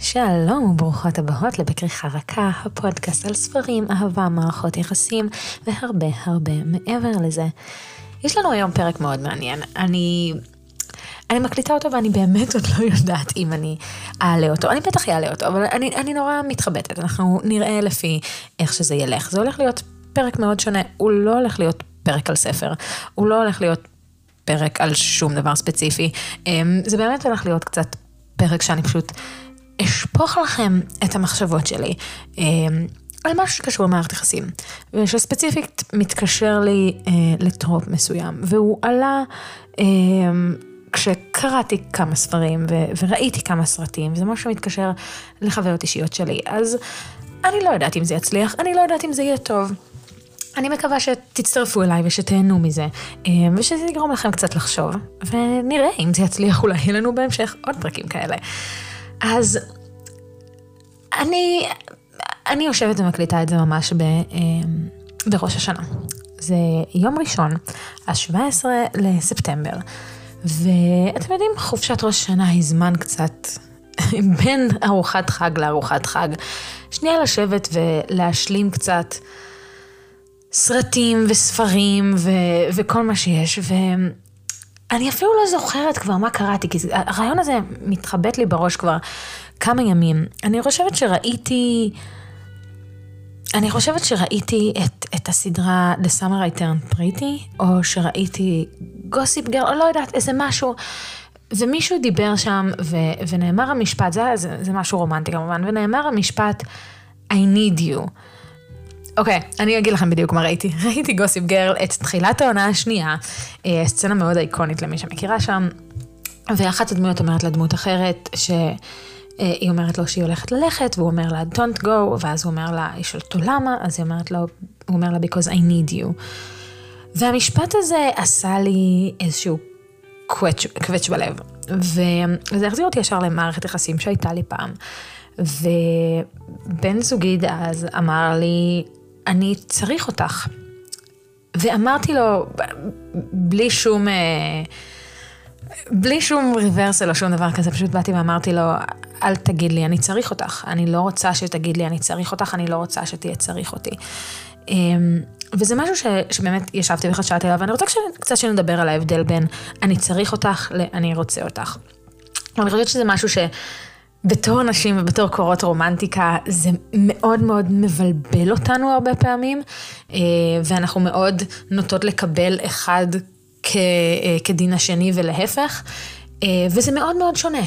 שלום וברוכות הבאות לבקריחה רכה, הפודקאסט על ספרים, אהבה, מערכות יחסים והרבה הרבה מעבר לזה. יש לנו היום פרק מאוד מעניין. אני, אני מקליטה אותו ואני באמת עוד לא יודעת אם אני אעלה אותו. אני בטח אעלה אותו, אבל אני, אני נורא מתחבטת. אנחנו נראה לפי איך שזה ילך. זה הולך להיות פרק מאוד שונה. הוא לא הולך להיות פרק על ספר. הוא לא הולך להיות פרק על שום דבר ספציפי. אמ, זה באמת הולך להיות קצת פרק שאני פשוט אשפוך לכם את המחשבות שלי אה, על משהו שקשור למערכת יחסים, ושספציפית מתקשר לי אה, לטרופ מסוים, והוא עלה אה, כשקראתי כמה ספרים ו- וראיתי כמה סרטים, וזה משהו שמתקשר לחוויות אישיות שלי, אז אני לא יודעת אם זה יצליח, אני לא יודעת אם זה יהיה טוב. אני מקווה שתצטרפו אליי ושתהנו מזה, אה, ושזה יגרום לכם קצת לחשוב, ונראה אם זה יצליח, אולי יהיה לנו בהמשך עוד פרקים כאלה. אז אני, אני יושבת ומקליטה את זה ממש ב, אה, בראש השנה. זה יום ראשון, ה-17 לספטמבר, ואתם יודעים, חופשת ראש השנה היא זמן קצת בין ארוחת חג לארוחת חג. שנייה לשבת ולהשלים קצת סרטים וספרים ו- וכל מה שיש, ואני אפילו לא זוכרת כבר מה קראתי, כי הרעיון הזה מתחבט לי בראש כבר כמה ימים. אני חושבת שראיתי, אני חושבת שראיתי את, את הסדרה The Summer I Turned Pretty, או שראיתי גוסיפ גר, או לא יודעת, איזה משהו. ומישהו דיבר שם, ו, ונאמר המשפט, זה, זה, זה משהו רומנטי כמובן, ונאמר המשפט, I need you. אוקיי, okay, אני אגיד לכם בדיוק מה ראיתי. ראיתי גוסיפ גרל את תחילת העונה השנייה, אה, סצנה מאוד איקונית למי שמכירה שם, ואחת הדמויות אומרת לדמות אחרת, ש... אה, היא אומרת לו שהיא הולכת ללכת, והוא אומר לה, Don't go, ואז הוא אומר לה, היא שואלת אותו למה, אז היא אומרת לו, הוא אומר לה, because I need you. והמשפט הזה עשה לי איזשהו קווץ', קווץ' בלב, וזה החזיר אותי ישר למערכת יחסים שהייתה לי פעם. ובן זוגי דאז אמר לי, אני צריך אותך. ואמרתי לו, בלי שום... אה, בלי שום ריברסל או שום דבר כזה, פשוט באתי ואמרתי לו, אל תגיד לי, אני צריך אותך. אני לא רוצה שתגיד לי, אני צריך אותך, אני לא רוצה שתהיה צריך אותי. אמ, וזה משהו ש, שבאמת ישבתי וחשבתי עליו, ואני רוצה קצת שנדבר על ההבדל בין אני צריך אותך ל"אני רוצה אותך". אני חושבת שזה משהו שבתור נשים ובתור קורות רומנטיקה, זה מאוד מאוד מבלבל אותנו הרבה פעמים, אה, ואנחנו מאוד נוטות לקבל אחד כ, אה, כדין השני ולהפך, אה, וזה מאוד מאוד שונה.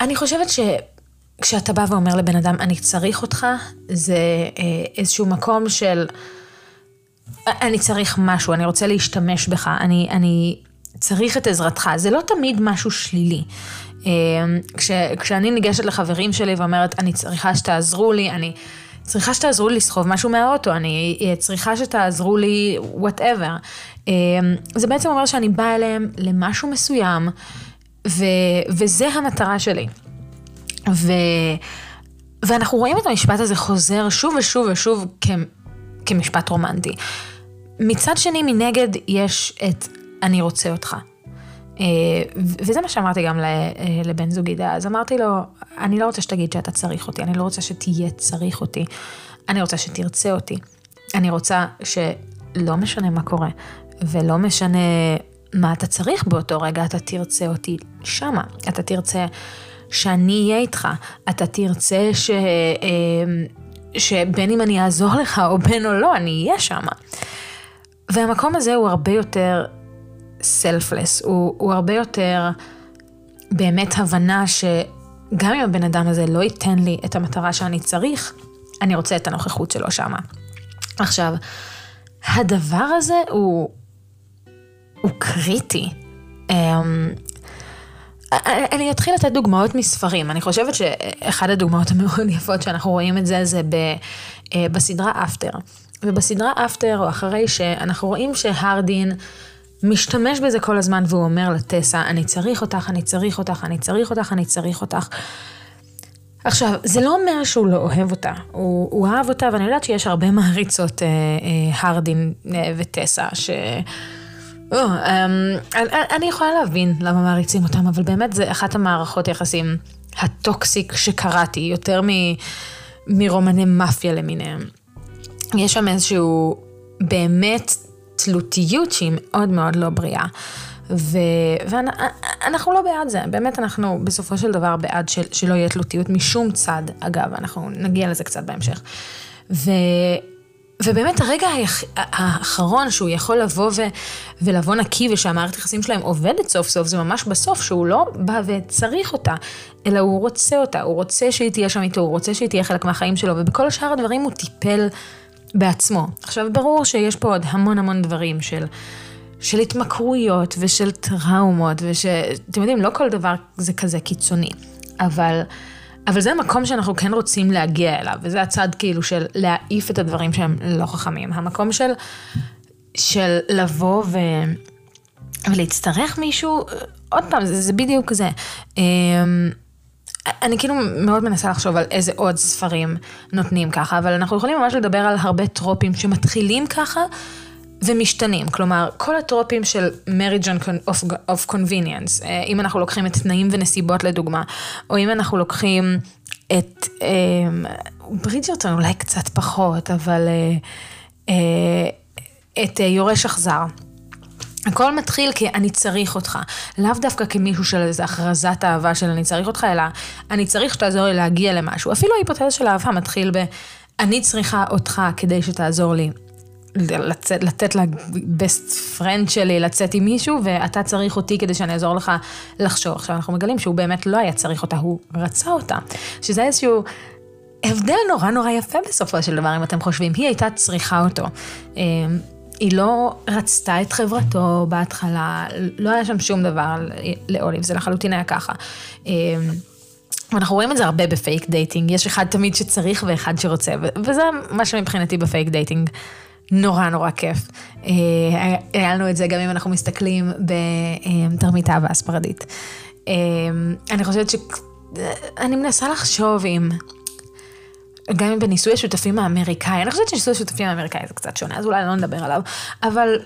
אני חושבת שכשאתה בא ואומר לבן אדם, אני צריך אותך, זה איזשהו מקום של, אני צריך משהו, אני רוצה להשתמש בך, אני, אני צריך את עזרתך. זה לא תמיד משהו שלילי. כש, כשאני ניגשת לחברים שלי ואומרת, אני צריכה שתעזרו לי, אני... צריכה שתעזרו לי לסחוב משהו מהאוטו, אני צריכה שתעזרו לי וואטאבר. זה בעצם אומר שאני באה אליהם למשהו מסוים, ו, וזה המטרה שלי. ו, ואנחנו רואים את המשפט הזה חוזר שוב ושוב ושוב כ, כמשפט רומנטי. מצד שני, מנגד, יש את אני רוצה אותך. אה, וזה מה שאמרתי גם אה, לבן זוגי דאז, אמרתי לו, אני לא רוצה שתגיד שאתה צריך אותי, אני לא רוצה שתהיה צריך אותי, אני רוצה שתרצה אותי. אני רוצה שלא משנה מה קורה, ולא משנה מה אתה צריך באותו רגע, אתה תרצה אותי שמה. אתה תרצה שאני אהיה איתך. אתה תרצה ש... אה, שבין אם אני אעזור לך או בין או לא, אני אהיה שמה. והמקום הזה הוא הרבה יותר סלפלס, הוא, הוא הרבה יותר באמת הבנה שגם אם הבן אדם הזה לא ייתן לי את המטרה שאני צריך, אני רוצה את הנוכחות שלו שמה. עכשיו, הדבר הזה הוא, הוא קריטי. Um, אני אתחיל לתת דוגמאות מספרים. אני חושבת שאחד הדוגמאות המאוד יפות שאנחנו רואים את זה, זה ב, uh, בסדרה אפטר. ובסדרה אפטר, או אחרי שאנחנו רואים שהרדין משתמש בזה כל הזמן והוא אומר לטסה, אני צריך אותך, אני צריך אותך, אני צריך אותך, אני צריך אותך. עכשיו, זה לא אומר שהוא לא אוהב אותה, הוא, הוא אהב אותה, ואני יודעת שיש הרבה מעריצות אה, אה, הרדין אה, וטסה, ש... Oh, um, אני, אני יכולה להבין למה מעריצים אותם, אבל באמת זה אחת המערכות יחסים הטוקסיק שקראתי, יותר מ, מרומני מאפיה למיניהם. יש שם איזשהו באמת תלותיות שהיא מאוד מאוד לא בריאה. ו... ואנחנו לא בעד זה, באמת אנחנו בסופו של דבר בעד של... שלא יהיה תלותיות משום צד, אגב, אנחנו נגיע לזה קצת בהמשך. ו... ובאמת הרגע האחרון שהוא יכול לבוא ו... ולבוא נקי ושהמערכת היחסים שלהם עובדת סוף סוף, זה ממש בסוף, שהוא לא בא וצריך אותה, אלא הוא רוצה אותה, הוא רוצה שהיא תהיה שם איתו, הוא רוצה שהיא תהיה חלק מהחיים שלו, ובכל שאר הדברים הוא טיפל בעצמו. עכשיו, ברור שיש פה עוד המון המון דברים של... של התמכרויות ושל טראומות, ושאתם יודעים, לא כל דבר זה כזה קיצוני, אבל, אבל זה המקום שאנחנו כן רוצים להגיע אליו, וזה הצד כאילו של להעיף את הדברים שהם לא חכמים. המקום של, של לבוא ו... ולהצטרך מישהו, עוד פעם, זה, זה בדיוק זה. אני כאילו מאוד מנסה לחשוב על איזה עוד ספרים נותנים ככה, אבל אנחנו יכולים ממש לדבר על הרבה טרופים שמתחילים ככה, ומשתנים. כלומר, כל הטרופים של marriage of, convenience, אה, אם אנחנו לוקחים את תנאים ונסיבות לדוגמה, או אם אנחנו לוקחים את אה, ברידג'רטון אולי קצת פחות, אבל אה, את יורש אכזר. הכל מתחיל כי אני צריך אותך. לאו דווקא כמישהו של איזו הכרזת אהבה של אני צריך אותך, אלא אני צריך שתעזור לי להגיע למשהו. אפילו ההיפותזה של אהבה מתחיל ב... אני צריכה אותך כדי שתעזור לי לצאת, לתת ל best friend שלי לצאת עם מישהו, ואתה צריך אותי כדי שאני אעזור לך לחשוב. עכשיו אנחנו מגלים שהוא באמת לא היה צריך אותה, הוא רצה אותה. שזה איזשהו הבדל נורא נורא יפה בסופו של דבר, אם אתם חושבים. היא הייתה צריכה אותו. אמ, היא לא רצתה את חברתו בהתחלה, לא היה שם שום דבר לאוליב, זה לחלוטין היה ככה. אמ, אנחנו רואים את זה הרבה ב fake dating, יש אחד תמיד שצריך ואחד שרוצה, וזה מה שמבחינתי ב fake dating נורא נורא כיף. אה, היה לנו את זה גם אם אנחנו מסתכלים בתרמית אהבה הספרדית. אה, אני חושבת ש... אני מנסה לחשוב אם... גם אם בניסוי השותפים האמריקאי, אני חושבת שניסוי השותפים האמריקאי זה קצת שונה, אז אולי לא נדבר עליו, אבל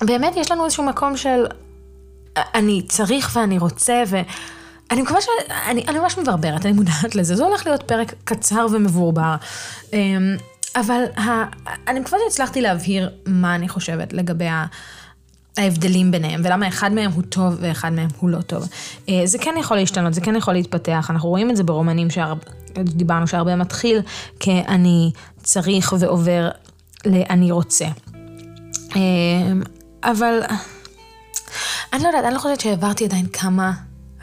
באמת יש לנו איזשהו מקום של אני צריך ואני רוצה, ואני מקווה ש... אני, אני ממש מברברת, אני מודעת לזה, זה הולך להיות פרק קצר ומבורבר. אה, אבל ה... אני מקווה שהצלחתי להבהיר מה אני חושבת לגבי ה... ההבדלים ביניהם, ולמה אחד מהם הוא טוב ואחד מהם הוא לא טוב. אה, זה כן יכול להשתנות, זה כן יכול להתפתח, אנחנו רואים את זה ברומנים שדיברנו שהר... שהרבה מתחיל כ"אני צריך" ועובר ל"אני רוצה". אה, אבל אני לא יודעת, אני לא חושבת שהעברתי עדיין כמה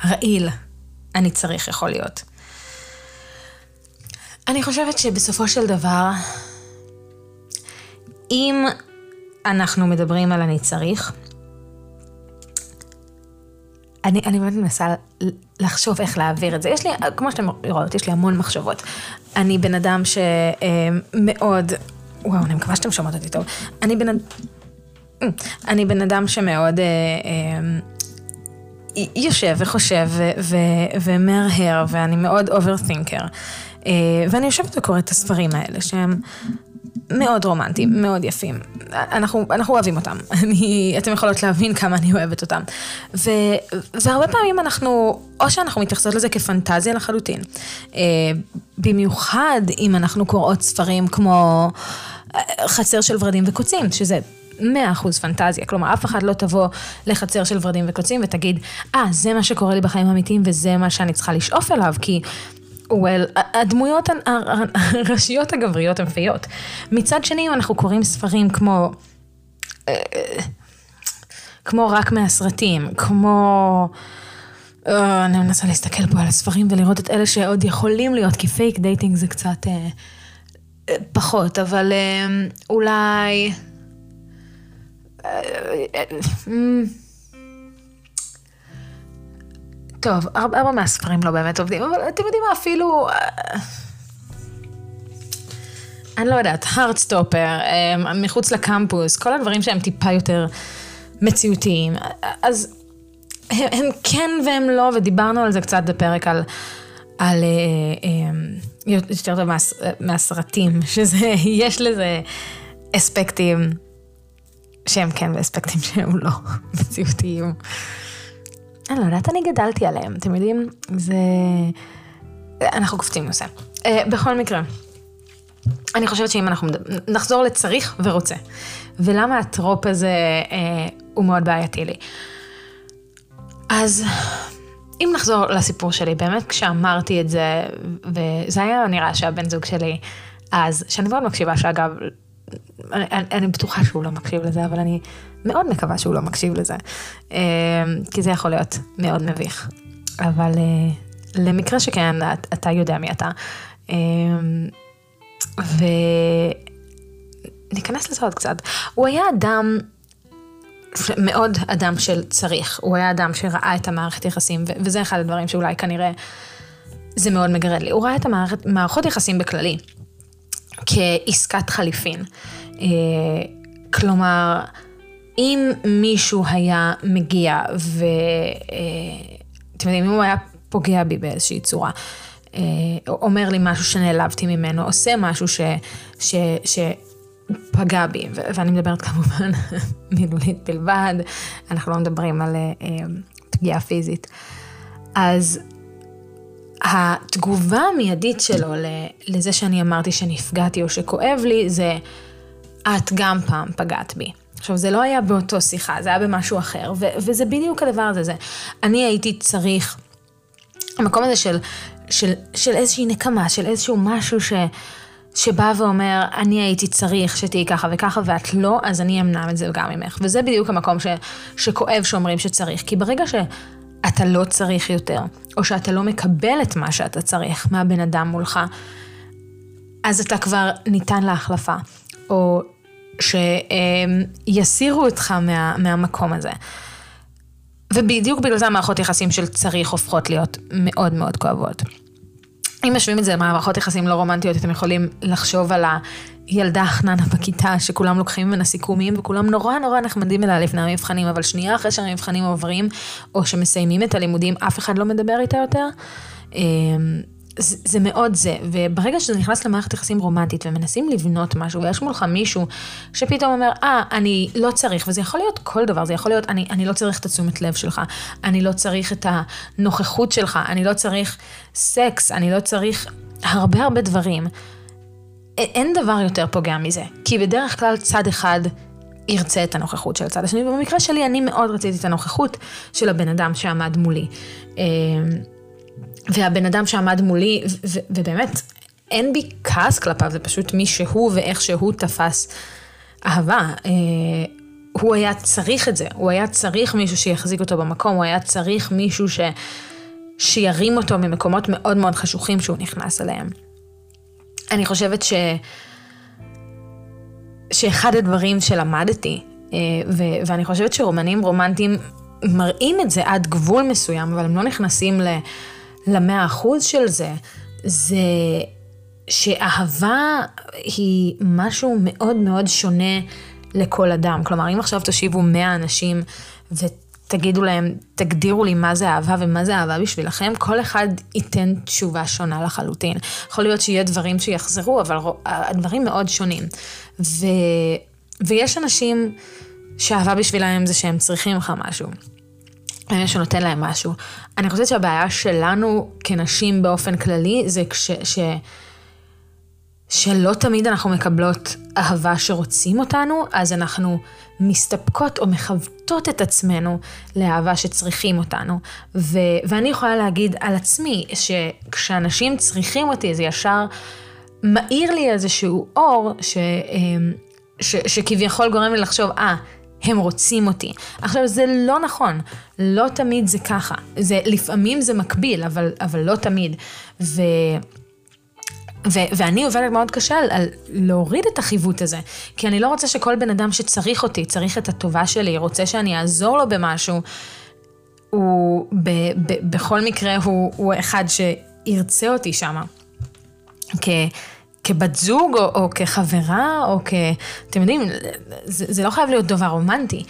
רעיל אני צריך יכול להיות. אני חושבת שבסופו של דבר, אם אנחנו מדברים על אני צריך, אני, אני באמת מנסה לחשוב איך להעביר את זה. יש לי, כמו שאתם רואות, יש לי המון מחשבות. אני בן אדם שמאוד, וואו, אני מקווה שאתם שומעות אותי טוב. אני בן, אני בן אדם שמאוד אה, אה, יושב וחושב ומהרהר, ואני מאוד overthinker. אה, ואני יושבת וקוראת את הספרים האלה, שהם מאוד רומנטיים, מאוד יפים. אנחנו, אנחנו אוהבים אותם. אני, אתם יכולות להבין כמה אני אוהבת אותם. ו, והרבה פעמים אנחנו, או שאנחנו מתייחסות לזה כפנטזיה לחלוטין. אה, במיוחד אם אנחנו קוראות ספרים כמו אה, חצר של ורדים וקוצים, שזה מאה אחוז פנטזיה, כלומר אף אחד לא תבוא לחצר של ורדים וקוצים ותגיד, אה, אה, זה מה שקורה לי בחיים האמיתיים וזה מה שאני צריכה לשאוף אליו, כי well, הדמויות הראשיות הגבריות הן פיות. מצד שני, אם אנחנו קוראים ספרים כמו... אה, כמו רק מהסרטים, כמו... אה, אני מנסה להסתכל פה על הספרים ולראות את אלה שעוד יכולים להיות, כי fake dating זה קצת אה, uh, פחות, אבל uh, אולי... Uh, uh, uh, טוב, הרבה, מהספרים לא באמת עובדים, אבל אתם יודעים מה, אפילו... אה, אני לא יודעת, הארדסטופר, אה, מחוץ לקמפוס, כל הדברים שהם טיפה יותר מציאותיים. אז הם, הם כן והם לא, ודיברנו על זה קצת בפרק על, על אה, יותר טוב מה, מהסרטים, שזה, יש לזה אספקטים שהם כן ואספקטים שהם לא מציאותיים. אני לא יודעת, אני גדלתי עליהם, אתם יודעים? זה... אנחנו קופצים נושא. אה, בכל מקרה, אני חושבת שאם אנחנו נחזור לצריך ורוצה, ולמה הטרופ הזה אה, הוא מאוד בעייתי לי. אז אם נחזור לסיפור שלי, באמת כשאמרתי את זה, וזה היה נראה שהבן זוג שלי אז, שאני מאוד מקשיבה, שאגב, אני, אני בטוחה שהוא לא מקשיב לזה, אבל אני מאוד מקווה שהוא לא מקשיב לזה, אה, כי זה יכול להיות מאוד מביך. אבל אה, למקרה שכן, אתה יודע מי אתה. אה, וניכנס לזה עוד קצת. הוא היה אדם, מאוד אדם של צריך. הוא היה אדם שראה את המערכת יחסים, וזה אחד הדברים שאולי כנראה זה מאוד מגרד לי. הוא ראה את המערכת, מערכות יחסים בכללי כעסקת חליפין. כלומר, אם מישהו היה מגיע ו... אתם יודעים, אם הוא היה פוגע בי באיזושהי צורה, אה, אומר לי משהו שנעלבתי ממנו, עושה משהו ש... ש... ש... פגע בי, ואני מדברת כמובן מילולית בלבד, אנחנו לא מדברים על אה, פגיעה פיזית. אז התגובה המיידית שלו לזה שאני אמרתי שנפגעתי או שכואב לי, זה את גם פעם פגעת בי. עכשיו, זה לא היה באותו שיחה, זה היה במשהו אחר, ו- וזה בדיוק הדבר הזה, זה, אני הייתי צריך, המקום הזה של, של, של איזושהי נקמה, של איזשהו משהו ש... שבא ואומר, אני הייתי צריך שתהיי ככה וככה ואת לא, אז אני אמנע את זה גם ממך. וזה בדיוק המקום ש, שכואב שאומרים שצריך. כי ברגע שאתה לא צריך יותר, או שאתה לא מקבל את מה שאתה צריך מהבן אדם מולך, אז אתה כבר ניתן להחלפה. או שיסירו אותך מה, מהמקום הזה. ובדיוק בגלל זה המערכות יחסים של צריך הופכות להיות מאוד מאוד כואבות. אם משווים את זה למערכות יחסים לא רומנטיות, אתם יכולים לחשוב על הילדה החננה בכיתה, שכולם לוקחים ממנה סיכומים, וכולם נורא נורא נחמדים אליה לפני המבחנים, אבל שנייה אחרי שהמבחנים עוברים, או שמסיימים את הלימודים, אף אחד לא מדבר איתה יותר. אמ, זה, זה מאוד זה, וברגע שזה נכנס למערכת יחסים רומנטית ומנסים לבנות משהו, ויש מולך מישהו שפתאום אומר, אה, ah, אני לא צריך, וזה יכול להיות כל דבר, זה יכול להיות, אני, אני לא צריך את התשומת לב שלך, אני לא צריך את הנוכחות שלך, אני לא צריך סקס, אני לא צריך הרבה הרבה דברים. אין דבר יותר פוגע מזה, כי בדרך כלל צד אחד ירצה את הנוכחות של הצד השני, ובמקרה שלי אני מאוד רציתי את הנוכחות של הבן אדם שעמד מולי. אמ, והבן אדם שעמד מולי, ובאמת, אין בי כעס כלפיו, זה פשוט מי שהוא ואיך שהוא תפס אהבה. אה, הוא היה צריך את זה, הוא היה צריך מישהו שיחזיק אותו במקום, הוא היה צריך מישהו ש... שירים אותו ממקומות מאוד מאוד חשוכים שהוא נכנס אליהם. אני חושבת ש... שאחד הדברים שלמדתי, אה, ו... ואני חושבת שרומנים רומנטיים מראים את זה עד גבול מסוים, אבל הם לא נכנסים ל... למאה אחוז של זה, זה שאהבה היא משהו מאוד מאוד שונה לכל אדם. כלומר, אם עכשיו תושיבו מאה אנשים ותגידו להם, תגדירו לי מה זה אהבה ומה זה אהבה בשבילכם, כל אחד ייתן תשובה שונה לחלוטין. יכול להיות שיהיה דברים שיחזרו, אבל הדברים מאוד שונים. ו... ויש אנשים שאהבה בשבילם זה שהם צריכים לך משהו. מישהו נותן להם משהו. אני חושבת שהבעיה שלנו כנשים באופן כללי זה כש, ש, שלא תמיד אנחנו מקבלות אהבה שרוצים אותנו, אז אנחנו מסתפקות או מכבדות את עצמנו לאהבה שצריכים אותנו. ו, ואני יכולה להגיד על עצמי, שכשאנשים צריכים אותי, זה ישר מאיר לי איזשהו אור ש, אמ, ש, שכביכול גורם לי לחשוב, אה, ah, הם רוצים אותי. עכשיו, זה לא נכון, לא תמיד זה ככה. זה, לפעמים זה מקביל, אבל, אבל לא תמיד. ו... ו- ואני עובדת מאוד קשה על, על להוריד את החיווט הזה, כי אני לא רוצה שכל בן אדם שצריך אותי, צריך את הטובה שלי, רוצה שאני אעזור לו במשהו, הוא ב- ב- בכל מקרה הוא, הוא אחד שירצה אותי שמה. כבת זוג, או, או כחברה, או כ... אתם יודעים, זה, זה לא חייב להיות דבר רומנטי.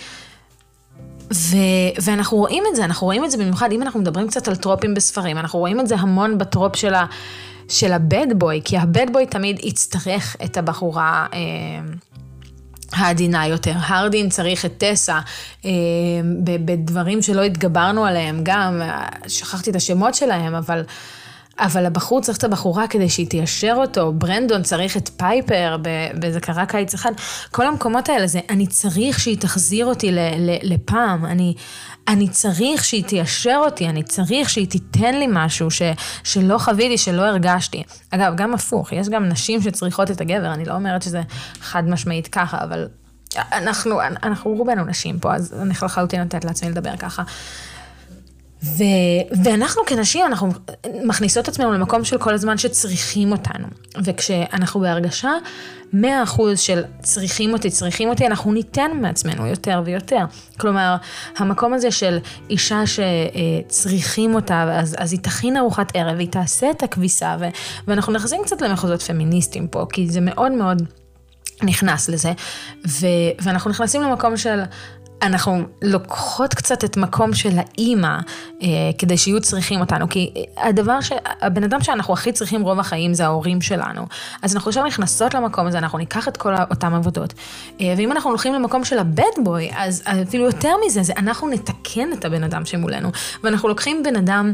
ו, ואנחנו רואים את זה, אנחנו רואים את זה במיוחד, אם אנחנו מדברים קצת על טרופים בספרים, אנחנו רואים את זה המון בטרופ של, ה, של הבד בוי, כי הבד בוי תמיד יצטרך את הבחורה אה, העדינה יותר. הרדין צריך את טסה אה, בדברים שלא התגברנו עליהם גם, שכחתי את השמות שלהם, אבל... אבל הבחור צריך את הבחורה כדי שהיא תיישר אותו, ברנדון צריך את פייפר, וזה קרה קיץ אחד. כל המקומות האלה זה, אני צריך שהיא תחזיר אותי ל, ל, לפעם, אני, אני צריך שהיא תיישר אותי, אני צריך שהיא תיתן לי משהו ש, שלא חוויתי, שלא הרגשתי. אגב, גם הפוך, יש גם נשים שצריכות את הגבר, אני לא אומרת שזה חד משמעית ככה, אבל אנחנו, אנחנו רובנו נשים פה, אז אני לחלוטין לתת לעצמי לדבר ככה. ו, ואנחנו כנשים, אנחנו מכניסות עצמנו למקום של כל הזמן שצריכים אותנו. וכשאנחנו בהרגשה 100% של צריכים אותי, צריכים אותי, אנחנו ניתן מעצמנו יותר ויותר. כלומר, המקום הזה של אישה שצריכים אותה, אז, אז היא תכין ארוחת ערב, היא תעשה את הכביסה, ו, ואנחנו נכנסים קצת למחוזות פמיניסטיים פה, כי זה מאוד מאוד... נכנס לזה, ו- ואנחנו נכנסים למקום של אנחנו לוקחות קצת את מקום של האימא, אה, כדי שיהיו צריכים אותנו, כי הדבר ש... הבן אדם שאנחנו הכי צריכים רוב החיים זה ההורים שלנו. אז אנחנו עכשיו נכנסות למקום הזה, אנחנו ניקח את כל אותן עבודות. אה, ואם אנחנו הולכים למקום של הבד בוי, אז אפילו יותר מזה, זה אנחנו נתקן את הבן אדם שמולנו. ואנחנו לוקחים בן אדם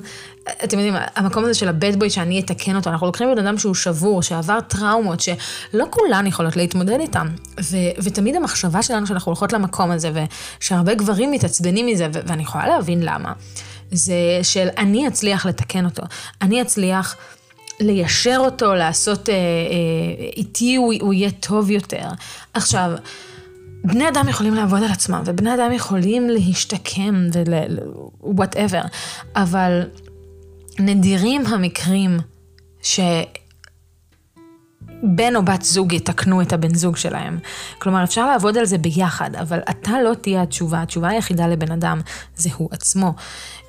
אתם יודעים, המקום הזה של הבד בוי שאני אתקן אותו, אנחנו לוקחים בן אדם שהוא שבור, שעבר טראומות, שלא כולן יכולות להתמודד איתן. ו- ותמיד המחשבה שלנו שאנחנו הולכות למקום הזה, ושהרבה גברים מתעצבנים מזה, ו- ואני יכולה להבין למה, זה של אני אצליח לתקן אותו. אני אצליח... ליישר אותו, לעשות, אה, אה, איתי הוא, הוא יהיה טוב יותר. עכשיו, בני אדם יכולים לעבוד על עצמם, ובני אדם יכולים להשתקם ול-whatever, אבל נדירים המקרים שבן או בת זוג יתקנו את הבן זוג שלהם. כלומר, אפשר לעבוד על זה ביחד, אבל אתה לא תהיה התשובה. התשובה היחידה לבן אדם זה הוא עצמו.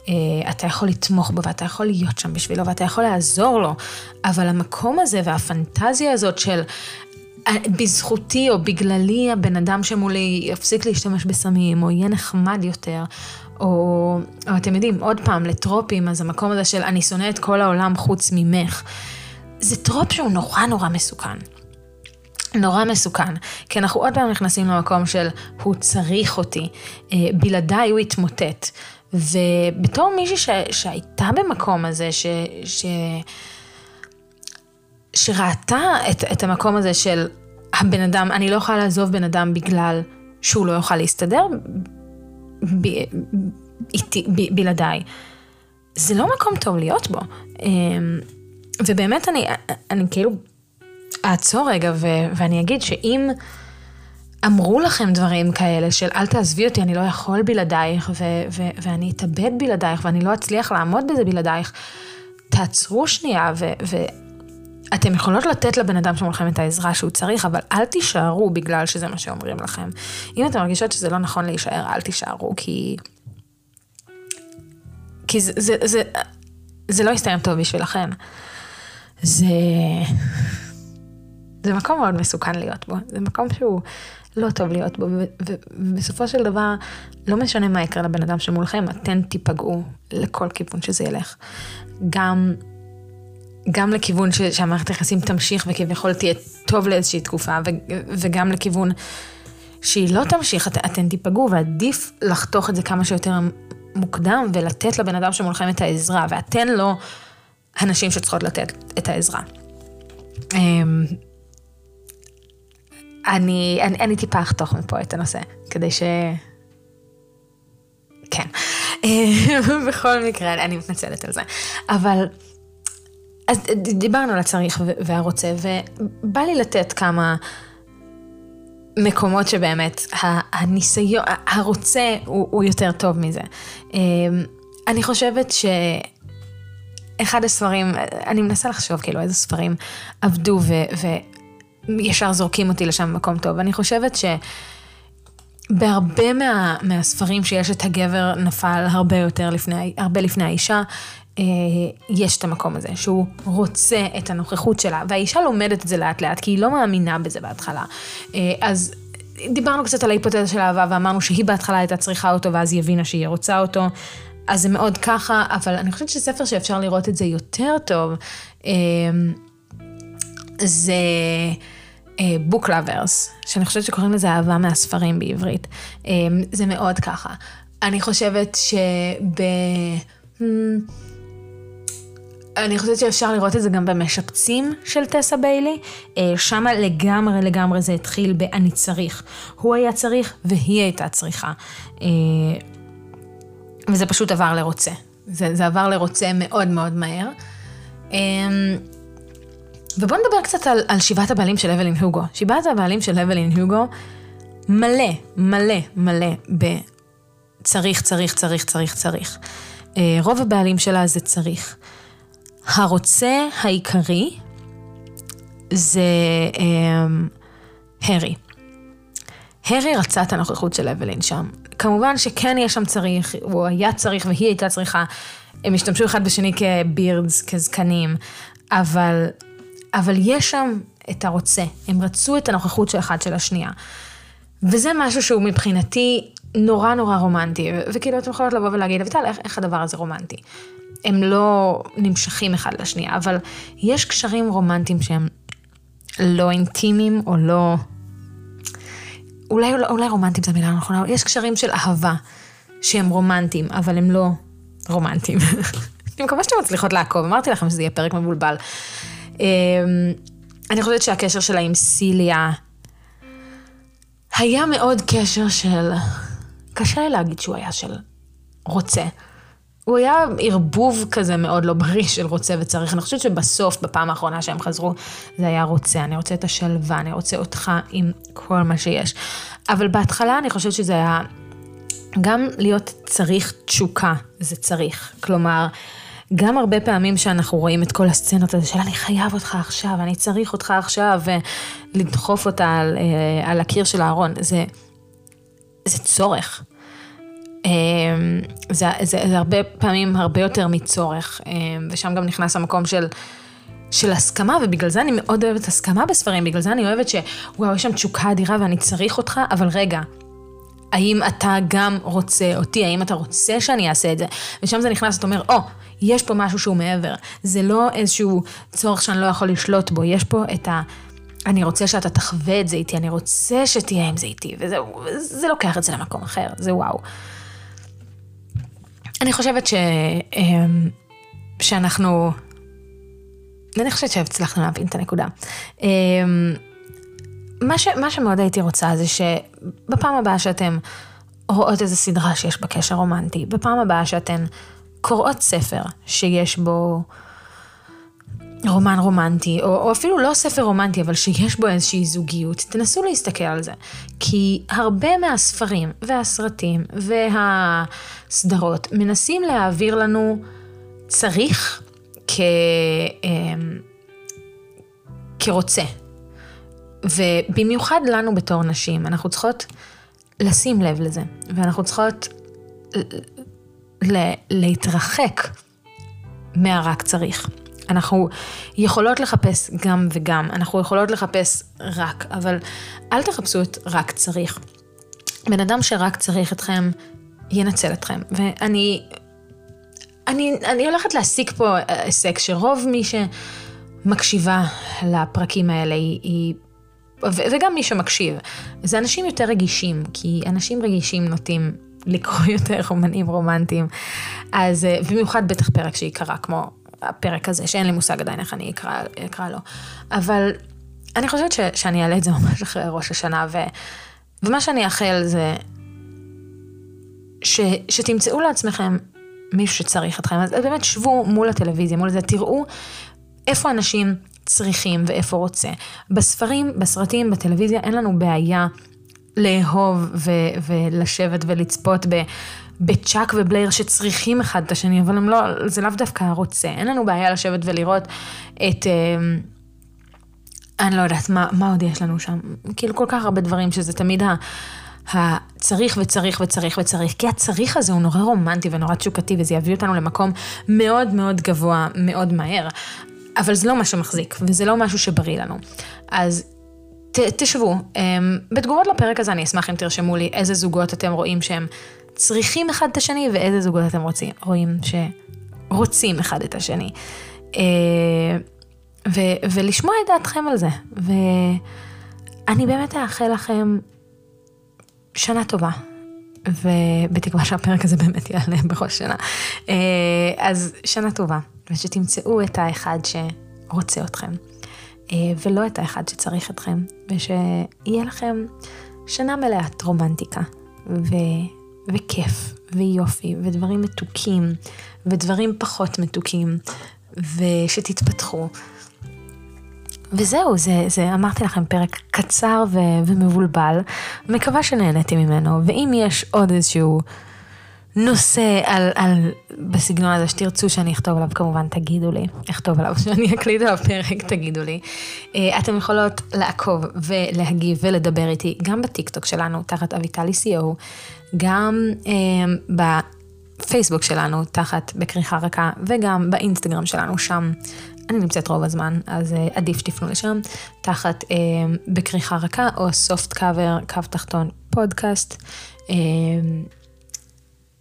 Uh, אתה יכול לתמוך בו ואתה יכול להיות שם בשבילו ואתה יכול לעזור לו, אבל המקום הזה והפנטזיה הזאת של אה, בזכותי או בגללי הבן אדם שמולי יפסיק להשתמש בסמים או יהיה נחמד יותר, או, או אתם יודעים, עוד פעם, לטרופים, אז המקום הזה של אני שונא את כל העולם חוץ ממך, זה טרופ שהוא נורא נורא מסוכן. נורא מסוכן, כי אנחנו עוד פעם נכנסים למקום של הוא צריך אותי, אה, בלעדיי הוא יתמוטט. ובתור מישהי ש, שהייתה במקום הזה, ש, ש, שראתה את, את המקום הזה של הבן אדם, אני לא יכולה לעזוב בן אדם בגלל שהוא לא יוכל להסתדר, ב, איתי, ב, בלעדיי. זה לא מקום טוב להיות בו. אמ, ובאמת אני, אני כאילו אעצור רגע ו, ואני אגיד שאם אמרו לכם דברים כאלה של אל תעזבי אותי, אני לא יכול בלעדייך, ו, ו, ואני אתאבד בלעדייך, ואני לא אצליח לעמוד בזה בלעדייך, תעצרו שנייה ו, אתם יכולות לתת לבן אדם שמולכם את העזרה שהוא צריך, אבל אל תישארו בגלל שזה מה שאומרים לכם. אם אתם מרגישות שזה לא נכון להישאר, אל תישארו, כי... כי זה, זה, זה, זה לא יסתיים טוב בשבילכם. זה... זה מקום מאוד מסוכן להיות בו, זה מקום שהוא לא טוב להיות בו, ובסופו של דבר, לא משנה מה יקרה לבן אדם שמולכם, אתן תיפגעו לכל כיוון שזה ילך. גם גם לכיוון ש, שהמערכת היחסים תמשיך וכביכול תהיה טוב לאיזושהי תקופה, ו, וגם לכיוון שהיא לא תמשיך, את, אתן תיפגעו, ועדיף לחתוך את זה כמה שיותר מוקדם ולתת לבן אדם שמולכם את העזרה, ואתן לא הנשים שצריכות לתת את העזרה. אמ, אני, אני, אני טיפה אחתוך מפה את הנושא, כדי ש... כן. בכל מקרה, אני מתנצלת על זה. אבל אז דיברנו על הצריך והרוצה, ובא לי לתת כמה מקומות שבאמת הניסיון, הרוצה הוא, הוא יותר טוב מזה. אמ, אני חושבת שאחד הספרים, אני מנסה לחשוב כאילו איזה ספרים עבדו ו, וישר זורקים אותי לשם במקום טוב. אני חושבת ש... בהרבה מה, מהספרים שיש את הגבר נפל הרבה יותר לפני, הרבה לפני האישה, יש את המקום הזה, שהוא רוצה את הנוכחות שלה, והאישה לומדת את זה לאט לאט, כי היא לא מאמינה בזה בהתחלה. אה, אז דיברנו קצת על ההיפותזה של אהבה, ואמרנו שהיא בהתחלה הייתה צריכה אותו, ואז היא הבינה שהיא רוצה אותו. אז זה מאוד ככה, אבל אני חושבת שספר שאפשר לראות את זה יותר טוב, אה, זה uh, lovers, שאני חושבת שקוראים לזה אהבה מהספרים בעברית. זה מאוד ככה. אני חושבת שב... אני חושבת שאפשר לראות את זה גם במשפצים של טסה ביילי. אה, שם לגמרי לגמרי זה התחיל ב"אני צריך". הוא היה צריך והיא הייתה צריכה. אה, וזה פשוט עבר לרוצה. זה, זה עבר לרוצה מאוד מאוד מהר. אה, ובואו נדבר קצת על, על שבעת הבעלים של אבלין הוגו. שבעת הבעלים של אבלין הוגו מלא, מלא, מלא בצריך, צריך, צריך, צריך, צריך. רוב הבעלים שלה זה צריך. הרוצה העיקרי זה um, הרי. הרי רצה את הנוכחות של אבלין שם. כמובן שכן יש שם צריך, הוא היה צריך והיא הייתה צריכה, הם השתמשו אחד בשני כבירדס, כזקנים, אבל, אבל יש שם את הרוצה, הם רצו את הנוכחות של אחד של השנייה. וזה משהו שהוא מבחינתי נורא נורא רומנטי, וכאילו אתם יכולות לבוא ולהגיד, אביטל, איך, איך הדבר הזה רומנטי? הם לא נמשכים אחד לשנייה, אבל יש קשרים רומנטיים שהם לא אינטימיים או לא... אולי, אולי רומנטיים זו מילה נכונה, יש קשרים של אהבה שהם רומנטיים, אבל הם לא רומנטיים. אני מקווה שאתם מצליחות לעקוב, אמרתי לכם שזה יהיה פרק מבולבל. אמ, אני חושבת שהקשר שלה עם סיליה היה מאוד קשר של... קשה לי להגיד שהוא היה של רוצה. הוא היה ערבוב כזה מאוד לא בריא של רוצה וצריך. אני חושבת שבסוף, בפעם האחרונה שהם חזרו, זה היה רוצה. אני רוצה את השלווה, אני רוצה אותך עם כל מה שיש. אבל בהתחלה אני חושבת שזה היה גם להיות צריך תשוקה, זה צריך. כלומר, גם הרבה פעמים שאנחנו רואים את כל הסצנות האלה של אני חייב אותך עכשיו, אני צריך אותך עכשיו, ולדחוף אותה על, אה, על הקיר של הארון, זה, זה צורך. אמ, זה, זה, זה הרבה פעמים הרבה יותר מצורך, אמ, ושם גם נכנס המקום של, של הסכמה, ובגלל זה אני מאוד אוהבת הסכמה בספרים, בגלל זה אני אוהבת שוואו, יש שם תשוקה אדירה ואני צריך אותך, אבל רגע, האם אתה גם רוצה אותי, האם אתה רוצה שאני אעשה את זה? ושם זה נכנס, אתה אומר, או, oh, יש פה משהו שהוא מעבר. זה לא איזשהו צורך שאני לא יכול לשלוט בו, יש פה את ה... אני רוצה שאתה תחווה את זה איתי, אני רוצה שתהיה עם זה איתי, וזה לוקח את זה למקום אחר, זה וואו. אני חושבת ש... אמ, שאנחנו... אני חושבת שהצלחנו להבין את הנקודה. אמ, מה, ש... מה שמאוד הייתי רוצה זה שבפעם הבאה שאתם רואות איזה סדרה שיש בה קשר רומנטי, בפעם הבאה שאתן קוראות ספר שיש בו רומן רומנטי, או, או אפילו לא ספר רומנטי, אבל שיש בו איזושהי זוגיות, תנסו להסתכל על זה. כי הרבה מהספרים והסרטים והסדרות מנסים להעביר לנו צריך כ... אמ, כרוצה. ובמיוחד לנו בתור נשים, אנחנו צריכות לשים לב לזה, ואנחנו צריכות להתרחק מהרק צריך. אנחנו יכולות לחפש גם וגם, אנחנו יכולות לחפש רק, אבל אל תחפשו את רק צריך. בן אדם שרק צריך אתכם, ינצל אתכם. ואני אני, אני הולכת להסיק פה הישג שרוב מי שמקשיבה לפרקים האלה היא, היא וגם מי שמקשיב, זה אנשים יותר רגישים, כי אנשים רגישים נוטים לקרוא יותר אומנים רומנטיים. אז, במיוחד בטח פרק שיקרא כמו הפרק הזה, שאין לי מושג עדיין איך אני אקרא, אקרא לו. אבל אני חושבת ש, שאני אעלה את זה ממש אחרי ראש השנה, ו, ומה שאני אאחל זה ש, שתמצאו לעצמכם מישהו שצריך אתכם. אז באמת שבו מול הטלוויזיה, מול זה, תראו איפה אנשים צריכים ואיפה רוצה. בספרים, בסרטים, בטלוויזיה, אין לנו בעיה לאהוב ו- ולשבת ולצפות ב... בצ'אק ובלייר שצריכים אחד את השני, אבל הם לא, זה לאו דווקא רוצה. אין לנו בעיה לשבת ולראות את... אה, אני לא יודעת, מה, מה עוד יש לנו שם? כאילו כל כך הרבה דברים שזה תמיד ה... הצריך וצריך וצריך וצריך, כי הצריך הזה הוא נורא רומנטי ונורא תשוקתי, וזה יביא אותנו למקום מאוד מאוד גבוה, מאוד מהר. אבל זה לא מה שמחזיק, וזה לא משהו שבריא לנו. אז ת, תשבו, um, בתגובות לפרק הזה אני אשמח אם תרשמו לי איזה זוגות אתם רואים שהם צריכים אחד את השני, ואיזה זוגות אתם רוצים, רואים שרוצים אחד את השני. Uh, ו, ולשמוע את דעתכם על זה. ו... אני באמת אאחל לכם שנה טובה, ובתקווה שהפרק הזה באמת יעלה בכל שנה. אה, אז שנה טובה, ושתמצאו את האחד שרוצה אתכם, אה, ולא את האחד שצריך אתכם, ושיהיה לכם שנה מלאת רומנטיקה, ו... וכיף, ויופי, ודברים מתוקים, ודברים פחות מתוקים, ושתתפתחו. וזהו, זה, זה אמרתי לכם פרק קצר ו, ומבולבל, מקווה שנהניתן ממנו, ואם יש עוד איזשהו נושא על, על, בסגנון הזה שתרצו שאני אכתוב עליו, כמובן תגידו לי, אכתוב עליו, שאני אקליט עליו פרק, תגידו לי. אה, אתם יכולות לעקוב ולהגיב ולדבר איתי גם בטיקטוק שלנו, תחת אביטלי CO, גם אה, בפייסבוק שלנו, תחת בכריכה רכה, וגם באינסטגרם שלנו, שם אני נמצאת רוב הזמן, אז אה, עדיף שתפנו לשם, תחת אה, בכריכה רכה או soft cover, קו תחתון פודקאסט, אה,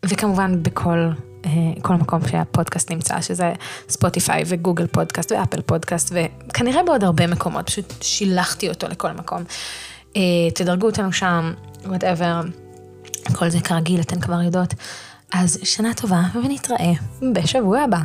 וכמובן בכל אה, כל מקום שהפודקאסט נמצא, שזה ספוטיפיי וגוגל פודקאסט ואפל פודקאסט, וכנראה בעוד הרבה מקומות, פשוט שלחתי אותו לכל מקום. אה, תדרגו אותנו שם, whatever, כל זה כרגיל, אתן כבר יודעות. אז שנה טובה, ונתראה בשבוע הבא.